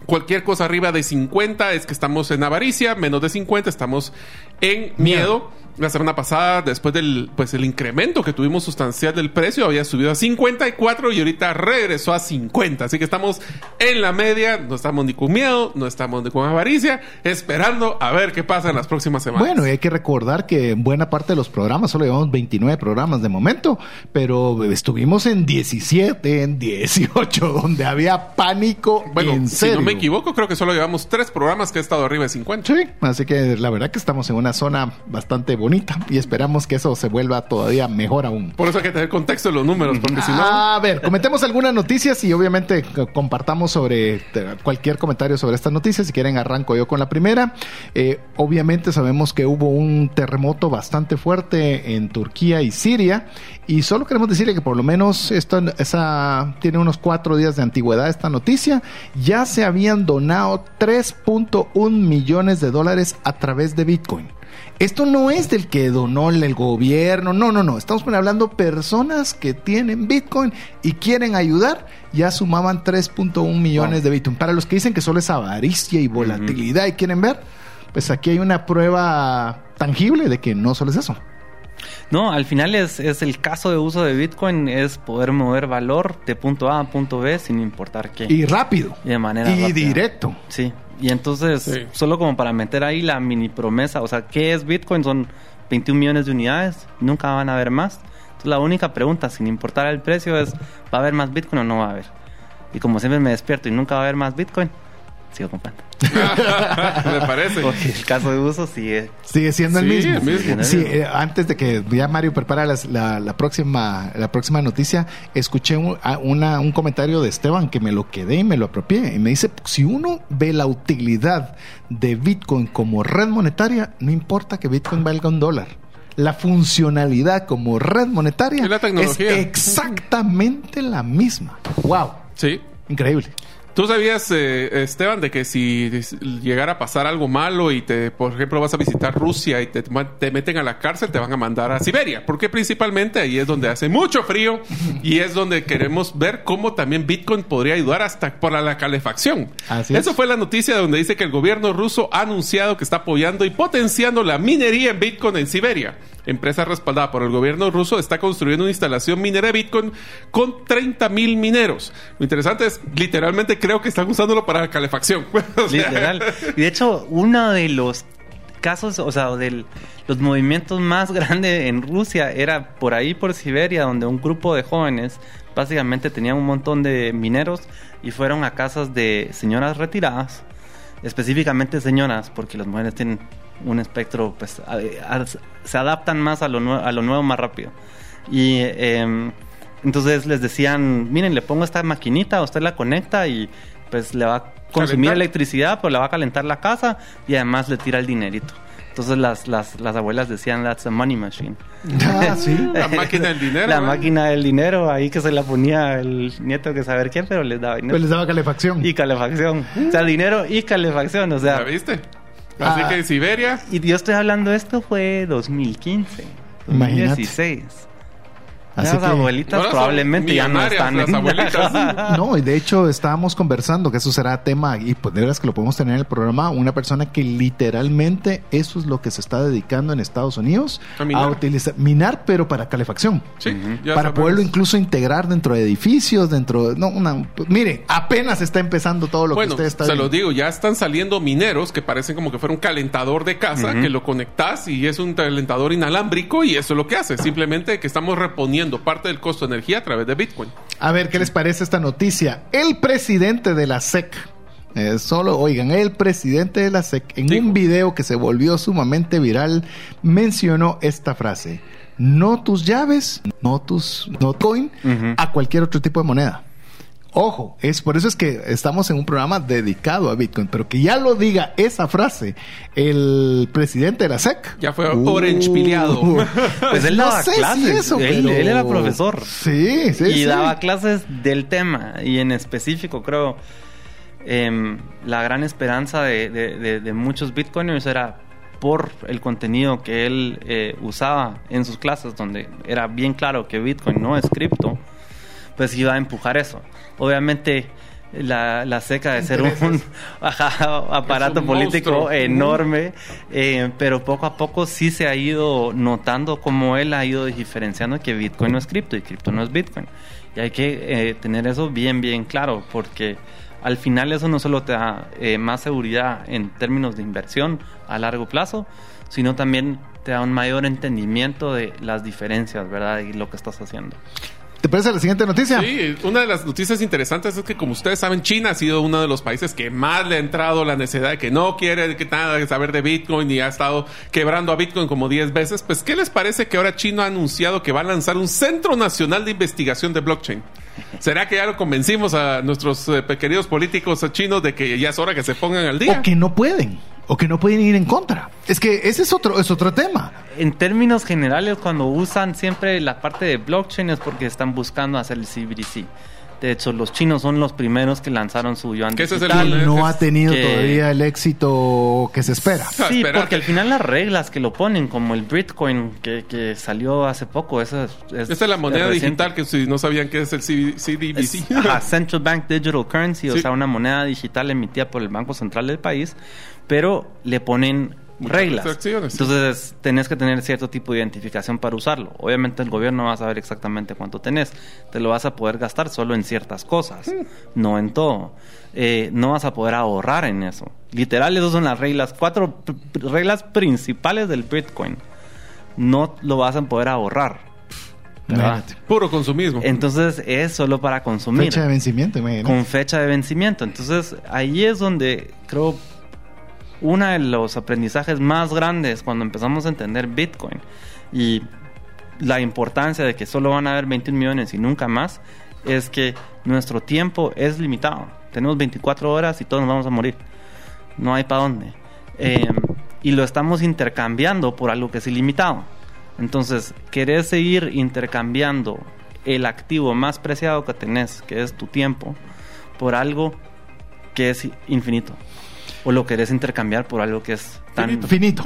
cualquier cosa arriba de 50 es que estamos en avaricia, menos de 50 estamos en miedo la semana pasada, después del pues el incremento que tuvimos sustancial del precio, había subido a 54 y ahorita regresó a 50. Así que estamos en la media, no estamos ni con miedo, no estamos ni con avaricia, esperando a ver qué pasa en las próximas semanas. Bueno, y hay que recordar que en buena parte de los programas, solo llevamos 29 programas de momento, pero estuvimos en 17, en 18, donde había pánico. Bueno, en si no me equivoco, creo que solo llevamos tres programas que he estado arriba de 50. Sí, así que la verdad que estamos en una zona bastante bonita y esperamos que eso se vuelva todavía mejor aún. Por eso hay que tener contexto en los números, porque si no... A ver, comentemos algunas noticias y obviamente compartamos sobre cualquier comentario sobre estas noticias. Si quieren, arranco yo con la primera. Eh, obviamente sabemos que hubo un terremoto bastante fuerte en Turquía y Siria y solo queremos decirle que por lo menos esto, esa, tiene unos cuatro días de antigüedad esta noticia. Ya se habían donado 3.1 millones de dólares a través de Bitcoin. Esto no es del que donó el gobierno, no, no, no. Estamos hablando personas que tienen Bitcoin y quieren ayudar. Ya sumaban 3.1 millones de Bitcoin. Para los que dicen que solo es avaricia y volatilidad y quieren ver, pues aquí hay una prueba tangible de que no solo es eso. No, al final es, es, el caso de uso de Bitcoin, es poder mover valor de punto A a punto B sin importar qué. Y rápido. Y de manera Y directo. Sí. Y entonces, solo como para meter ahí la mini promesa, o sea, ¿qué es Bitcoin? Son 21 millones de unidades, nunca van a haber más. Entonces, la única pregunta, sin importar el precio, es, ¿va a haber más Bitcoin o no va a haber? Y como siempre me despierto y nunca va a haber más Bitcoin, sigo comprando. Me parece. Porque el caso de uso sigue. Sigue siendo el mismo. Sí, eh, antes de que ya Mario prepara la, próxima, la próxima noticia, escuché un, un comentario de Esteban que me lo quedé y me lo apropié. Y me dice: si uno ve la utilidad de Bitcoin como red monetaria, no importa que Bitcoin valga un dólar la funcionalidad como red monetaria es exactamente la misma. Wow. Sí. Increíble. ¿Tú sabías, eh, Esteban, de que si llegara a pasar algo malo y te, por ejemplo, vas a visitar Rusia y te, te, meten a la cárcel, te van a mandar a Siberia? Porque principalmente ahí es donde hace mucho frío y es donde queremos ver cómo también Bitcoin podría ayudar hasta por la calefacción. Eso fue la noticia donde dice que el gobierno ruso ha anunciado que está apoyando y potenciando la minería en Bitcoin en Siberia empresa respaldada por el gobierno ruso, está construyendo una instalación minera de Bitcoin con 30 mil mineros. Lo interesante es, literalmente creo que están usándolo para calefacción. Literal. Y de hecho, uno de los casos, o sea, de los movimientos más grandes en Rusia era por ahí, por Siberia, donde un grupo de jóvenes básicamente tenían un montón de mineros y fueron a casas de señoras retiradas, específicamente señoras, porque las mujeres tienen un espectro, pues a- a- se adaptan más a lo, nue- a lo nuevo más rápido. Y em, entonces les decían, miren, le pongo esta maquinita, usted la conecta y pues le va a consumir Calentar. electricidad, pues le va a calentar la casa y además le tira el dinerito. Entonces las, las, las abuelas decían, that's a money machine. Ah, sí. La máquina del dinero, La ¿eh? máquina del dinero, ahí que se la ponía el nieto que saber quién, pero les daba dinero. Pues les daba calefacción. Y calefacción. O sea, dinero y calefacción, o sea. ¿La viste? Así Ah. que Siberia, Y yo estoy hablando, esto fue 2015, Imagínate. 2016. Así Las que- abuelitas probablemente ya no están las en abuelitas. No, y de hecho estábamos conversando que eso será tema y pues de veras que lo podemos tener en el programa, una persona que literalmente eso es lo que se está dedicando en Estados Unidos A minar. utilizar minar pero para calefacción. sí, para sabemos. poderlo incluso integrar dentro de edificios, dentro de... No, una, mire, apenas está empezando todo lo bueno, que usted está se lo digo, ya están saliendo mineros que parecen como que fuera un calentador de casa, que lo conectas y es un calentador inalámbrico y eso es lo que hace. Simplemente que estamos reponiendo parte del costo de energía a través de Bitcoin. A ver, ¿qué les parece esta noticia? El presidente de la SEC, eh, solo oigan, el presidente de la SEC, en un video que se volvió sumamente viral, mencionó esta frase: No tus llaves, no tus no coin, a cualquier otro tipo de moneda. Ojo, es por eso es que estamos en un programa dedicado a Bitcoin, pero que ya lo diga esa frase el presidente de la SEC. Ya fue orange pileado. Pues él no daba sé si clases, eso, él- pero- él era profesor. Sí, sí, y sí. daba clases del tema y en específico creo em, la gran esperanza de, de- de- de muchos bitcoiners era por el contenido que él eh, usaba en sus clases donde era bien claro que bitcoin no es cripto pues iba a empujar eso obviamente la, la seca de ser un ajá, aparato un político monstruo. enorme, eh, pero poco a poco sí se ha ido notando cómo él ha ido diferenciando que Bitcoin no es cripto y cripto no es Bitcoin. Y hay que eh, tener eso bien, bien claro, porque al final eso no solo te da eh, más seguridad en términos de inversión a largo plazo, sino también te da un mayor entendimiento de las diferencias, ¿verdad? Y lo que estás haciendo. ¿Te parece la siguiente noticia? Sí, una de las noticias interesantes es que, como ustedes saben, China ha sido uno de los países que más le ha entrado la necesidad de que no quiere que nada saber de Bitcoin y ha estado quebrando a Bitcoin como 10 veces. Pues, ¿qué les parece que ahora China ha anunciado que va a lanzar un Centro Nacional de Investigación de Blockchain? ¿Será que ya lo convencimos a nuestros eh, queridos políticos chinos de que ya es hora que se pongan al día? O que no pueden. O que no pueden ir en contra. Es que ese es otro, es otro tema. En términos generales, cuando usan siempre la parte de blockchain es porque están buscando hacer el CBDC. De hecho, los chinos son los primeros que lanzaron su yuan Que ese es el digital. moneda. No ha tenido que- todavía el éxito que se espera. Ah, Sí, espérate. porque al final las reglas que lo ponen, como el Bitcoin que, que salió hace poco, eso es... es- Esta es la moneda reciente. digital que si no sabían que es el CD CDBC. Es, ajá, Central Bank Digital Currency, o sea, una moneda digital emitida por el Banco Central del país, pero le ponen Muchas reglas. Entonces, tenés que tener cierto tipo de identificación para usarlo. Obviamente, el gobierno va a saber exactamente cuánto tenés. Te lo vas a poder gastar solo en ciertas cosas, Hmm. no en todo. Eh, no vas a poder ahorrar en eso. Literal, esas son las reglas, cuatro reglas principales del Bitcoin. No lo vas a poder ahorrar. Puro consumismo. Entonces, es solo para consumir Fecha de vencimiento, imagínate. con fecha de vencimiento. Entonces, ahí es donde creo uno de los aprendizajes más grandes cuando empezamos a entender Bitcoin y la importancia de que solo van a haber 21 millones y nunca más, es que nuestro tiempo es limitado. Tenemos 24 horas y todos nos vamos a morir. No hay para dónde. Eh, y lo estamos intercambiando por algo que es ilimitado. Entonces, querés seguir intercambiando el activo más preciado que tenés, que es tu tiempo, por algo que es infinito. O lo querés intercambiar por algo que es tan... Finito.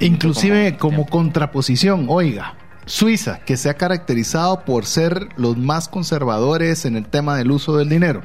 Inclusive como como contraposición, oiga, Suiza, que se ha caracterizado por ser los más conservadores en el tema del uso del dinero,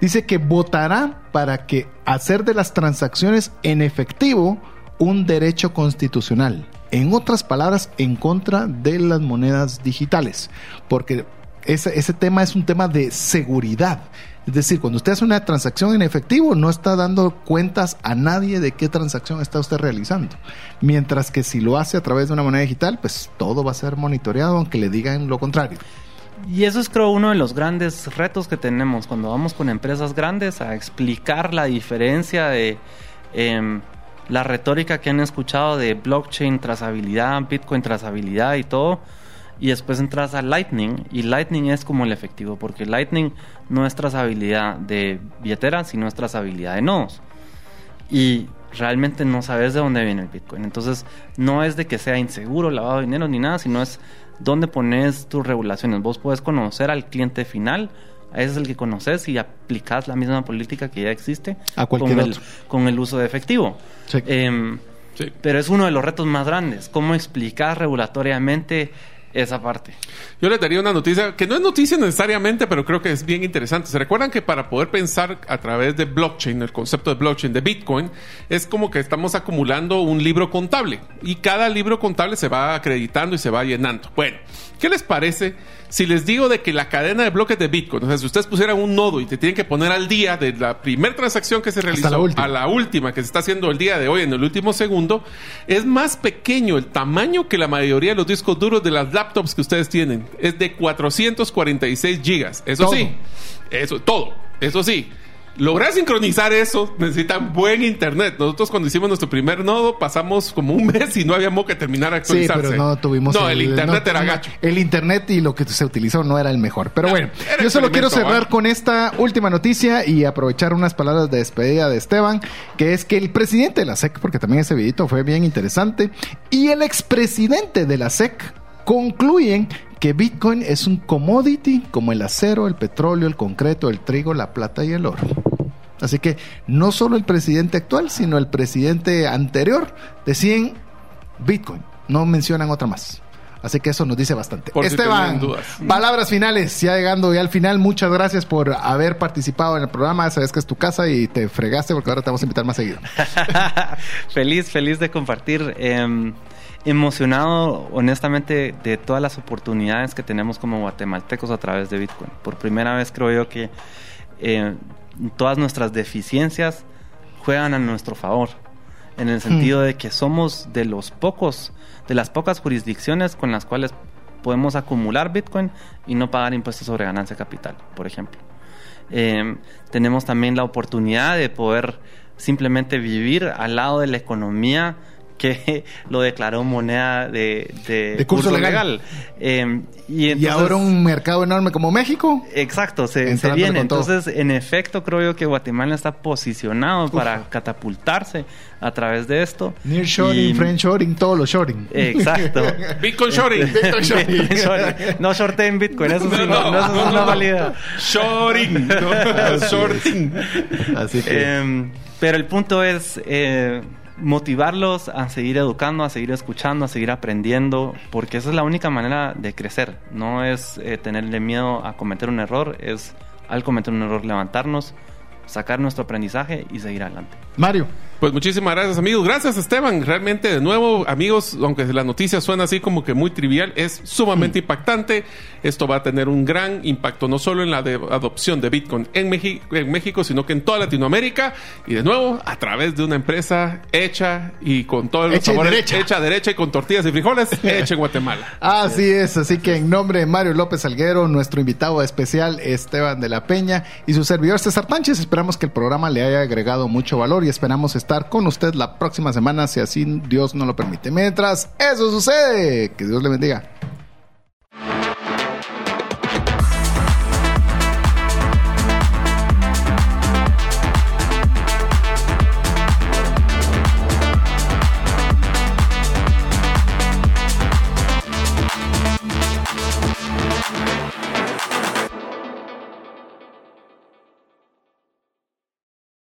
dice que votará para que hacer de las transacciones en efectivo un derecho constitucional. En otras palabras, en contra de las monedas digitales, porque ese, ese tema es un tema de seguridad. Es decir, cuando usted hace una transacción en efectivo, no está dando cuentas a nadie de qué transacción está usted realizando. Mientras que si lo hace a través de una moneda digital, pues todo va a ser monitoreado, aunque le digan lo contrario. Y eso es creo uno de los grandes retos que tenemos cuando vamos con empresas grandes a explicar la diferencia de em, la retórica que han escuchado de blockchain, trazabilidad, Bitcoin, trazabilidad y todo. Y después entras a Lightning y Lightning es como el efectivo, porque Lightning no es trazabilidad de billetera, sino es trazabilidad de nodos. Y realmente no sabes de dónde viene el Bitcoin. Entonces no es de que sea inseguro, lavado de dinero ni nada, sino es dónde pones tus regulaciones. Vos puedes conocer al cliente final, ese es el que conoces y aplicas la misma política que ya existe a cualquier con, otro. El, con el uso de efectivo. Sí. Eh, Sí. Pero es uno de los retos más grandes, cómo explicar regulatoriamente esa parte. Yo les daría una noticia que no es noticia necesariamente, pero creo que es bien interesante. ¿Se recuerdan que para poder pensar a través de blockchain, el concepto de blockchain, de Bitcoin, es como que estamos acumulando un libro contable y cada libro contable se va acreditando y se va llenando? Bueno, ¿qué les parece si les digo de que la cadena de bloques de Bitcoin, o sea, si ustedes pusieran un nodo y te tienen que poner al día de la primera transacción que se realizó la a la última que se está haciendo el día de hoy en el último segundo, es más pequeño el tamaño que la mayoría de los discos duros de las laptops que ustedes tienen. Es de 446 gigas. Eso Todo. sí, eso, todo. Eso sí. Lograr sincronizar eso necesitan buen internet. Nosotros cuando hicimos nuestro primer nodo pasamos como un mes y no habíamos que terminar de Sí, actualizarse. pero no tuvimos. No, el, internet no, era no, gacho. El internet y lo que se utilizó no era el mejor. Pero bueno, yo solo quiero cerrar ¿va? con esta última noticia y aprovechar unas palabras de despedida de Esteban, que es que el presidente de la SEC, porque también ese videito fue bien interesante, y el expresidente de la SEC concluyen que Bitcoin es un commodity como el acero, el petróleo, el concreto, el trigo, la plata y el oro. Así que no solo el presidente actual, sino el presidente anterior decían Bitcoin. No mencionan otra más. Así que eso nos dice bastante. Por Esteban, dudas. palabras finales. Ya llegando ya al final, muchas gracias por haber participado en el programa. Sabes que es tu casa y te fregaste porque ahora te vamos a invitar más seguido. feliz, feliz de compartir. eh, emocionado, honestamente, de todas las oportunidades que tenemos como guatemaltecos a través de Bitcoin. Por primera vez creo yo que eh, todas nuestras deficiencias juegan a nuestro favor. En el sentido de que somos de los pocos, de las pocas jurisdicciones con las cuales podemos acumular Bitcoin y no pagar impuestos sobre ganancia capital, por ejemplo. Eh, tenemos también la oportunidad de poder simplemente vivir al lado de la economía que lo declaró moneda de, de, De curso legal. Eh, y, ahora un mercado enorme como México. Exacto, se, se viene. todo. Entonces, en efecto, creo yo que Guatemala está posicionado para catapultarse a través de esto. Nearshoring, Y- friendshoring, todos los shoring. Exacto. Bitcoin shorting. Bitcoin shoring. Bitcoin shorting. no shorteen Bitcoin, eso sí, no, no, eso es una valida. Shorting. no, shorting. Así que Eh, pero el punto es eh, motivarlos a seguir educando, a seguir escuchando, a seguir aprendiendo, porque esa es la única manera de crecer. No es eh, tenerle miedo a cometer un error, es al cometer un error levantarnos, sacar nuestro aprendizaje y seguir adelante. Mario. Pues muchísimas gracias amigos. Gracias Esteban. Realmente de nuevo amigos, aunque la noticia suena así como que muy trivial, es sumamente impactante. Esto va a tener un gran impacto no solo en la de- adopción de Bitcoin en, en México, sino que en toda Latinoamérica. Y de nuevo, a través de una empresa hecha y con todos los Hecha sabores, derecha. hecha derecha y con tortillas y frijoles, hecha en Guatemala. Así es, así que en nombre de Mario López Salguero, nuestro invitado especial Esteban de la Peña y su servidor César Tánchez, esperamos que el programa le haya agregado mucho valor y esperamos estar con usted la próxima semana, si así Dios nos lo permite. Mientras eso sucede, que Dios le bendiga.